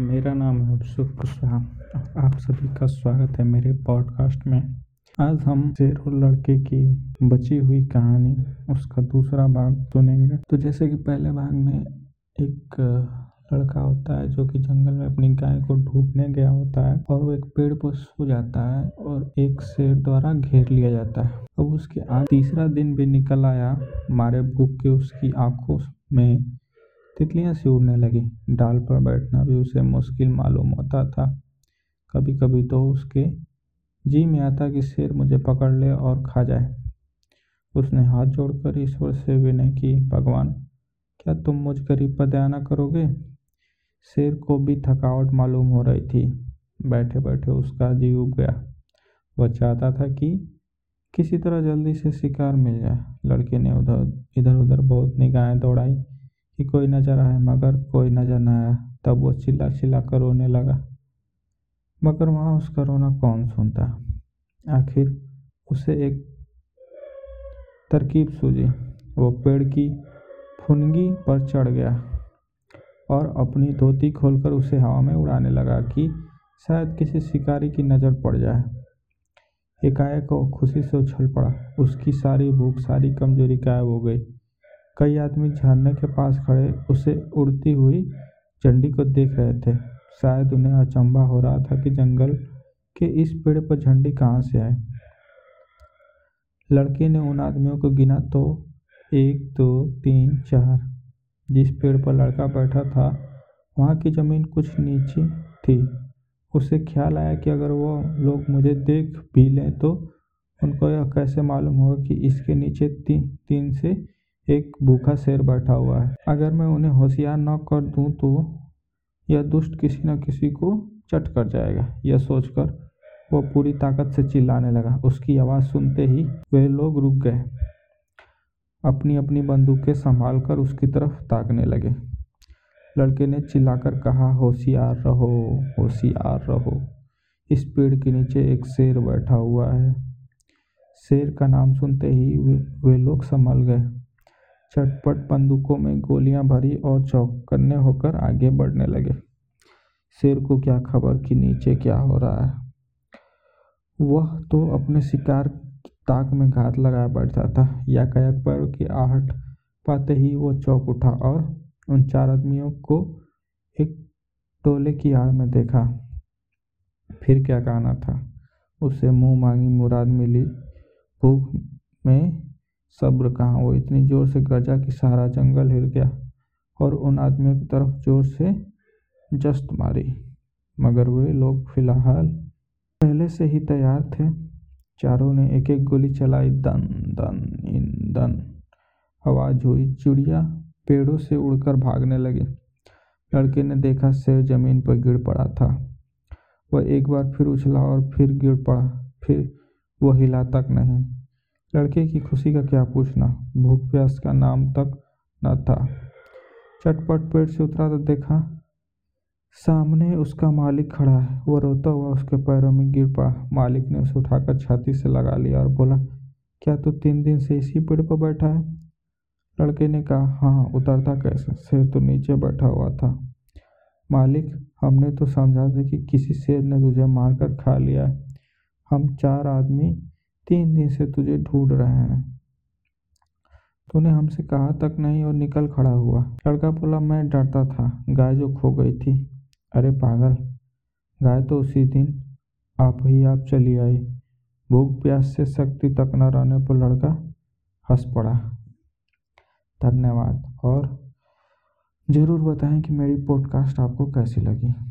मेरा नाम है अभिषेक कुशवाहा। आप सभी का स्वागत है मेरे पॉडकास्ट में। आज हम शेर लड़के की बची हुई कहानी, उसका दूसरा भाग सुनेंगे। तो जैसे कि पहले भाग में एक लड़का होता है जो कि जंगल में अपनी गाय को ढूँढने गया होता है और वो एक पेड़ पर सो जाता है और एक शेर द्वारा घेर लिया जाता है। अब उसके आज तीसरा दिन भी निकल आया, मारे भूख के उसकी आँखों में तितलियाँ सी उड़ने लगी। डाल पर बैठना भी उसे मुश्किल मालूम होता था। कभी कभी तो उसके जी में आता कि शेर मुझे पकड़ ले और खा जाए। उसने हाथ जोड़कर ईश्वर से विनय की, भगवान, क्या तुम मुझ गरीब पर दया न करोगे? शेर को भी थकावट मालूम हो रही थी। बैठे बैठे उसका जी उब गया। वह चाहता था कि किसी तरह जल्दी से शिकार मिल जाए। लड़के ने उधर इधर उधर बहुत निगाहें दौड़ाई। कि कोई नज़र आए, मगर कोई नज़र न आया। तब वो चिल्ला चिल्ला कर रोने लगा। मगर वहाँ उसका रोना कौन सुनता? आखिर उसे एक तरकीब सूझी। वो पेड़ की फुनगी पर चढ़ गया और अपनी धोती खोलकर उसे हवा में उड़ाने लगा कि शायद किसी शिकारी की नज़र पड़ जाए। एकाएक वो खुशी से उछल पड़ा। उसकी सारी भूख, सारी कमज़ोरी गायब हो गई। कई आदमी झरने के पास खड़े उसे उड़ती हुई झंडी को देख रहे थे। शायद उन्हें अचंभा हो रहा था कि जंगल के इस पेड़ पर झंडी कहाँ से आए। लड़के ने उन आदमियों को गिना तो एक दो तीन चार। जिस पेड़ पर लड़का बैठा था वहाँ की ज़मीन कुछ नीचे थी। उसे ख्याल आया कि अगर वो लोग मुझे देख भी लें तो उनको यह कैसे मालूम होगा कि इसके नीचे ती, तीन से एक भूखा शेर बैठा हुआ है। अगर मैं उन्हें होशियार न कर दूँ तो यह दुष्ट किसी न किसी को चट कर जाएगा। यह सोचकर वो पूरी ताकत से चिल्लाने लगा। उसकी आवाज़ सुनते ही वे लोग रुक गए। अपनी अपनी बंदूकें संभाल कर उसकी तरफ़ ताकने लगे। लड़के ने चिल्लाकर कहा होशियार रहो होशियार रहो। इस पेड़ के नीचे एक शेर बैठा हुआ है। शेर का नाम सुनते ही वे, वे लोग संभल गए। चटपट बंदूकों में गोलियाँ भरी और चौकन्ने होकर आगे बढ़ने लगे। शेर को क्या खबर कि नीचे क्या हो रहा है? वह तो अपने शिकार ताक में घात लगाए बैठा था। याकायक पैरों की आहट पाते ही वो चौक उठा और उन चार आदमियों को एक टोले की आड़ में देखा। फिर क्या कहना था? उसे मुँह मांगी मुराद मिली। भूख में सब्र कहाँ? वो इतनी ज़ोर से गरजा कि सारा जंगल हिल गया और उन आदमियों की तरफ़ ज़ोर से जस्त मारी। मगर वे लोग फ़िलहाल पहले से ही तैयार थे। चारों ने एक एक गोली चलाई। दन दन इन दन आवाज़ हुई। चिड़िया पेड़ों से उड़कर भागने लगी। लड़के ने देखा शेर ज़मीन पर गिर पड़ा था। वह एक बार फिर उछला और फिर गिर पड़ा। फिर वह हिला तक नहीं। लड़के की खुशी का क्या पूछना? भूख प्यास का नाम तक न था। चटपट पेड़ से उतरा तो देखा, सामने उसका मालिक खड़ा है। वो रोता हुआ उसके पैरों में गिर पड़ा। मालिक ने उसे उठाकर छाती से लगा लिया और बोला, क्या तू तो तीन दिन से इसी पेड़ पर बैठा है? लड़के ने कहा हाँ उतरता कैसे? शेर तो नीचे बैठा हुआ था। मालिक, हमने तो समझा था कि किसी शेर ने तुझे मारकर खा लिया है। हम चार आदमी तीन दिन से तुझे ढूंढ रहे हैं। तूने हमसे कहा तक नहीं और निकल खड़ा हुआ। लड़का बोला, मैं डरता था। गाय जो खो गई थी। अरे पागल, गाय तो उसी दिन आप ही आप चली आई। भूख प्यास से शक्ति तक न रहने पर लड़का हंस पड़ा। धन्यवाद। और ज़रूर बताएँ कि मेरी पॉडकास्ट आपको कैसी लगी?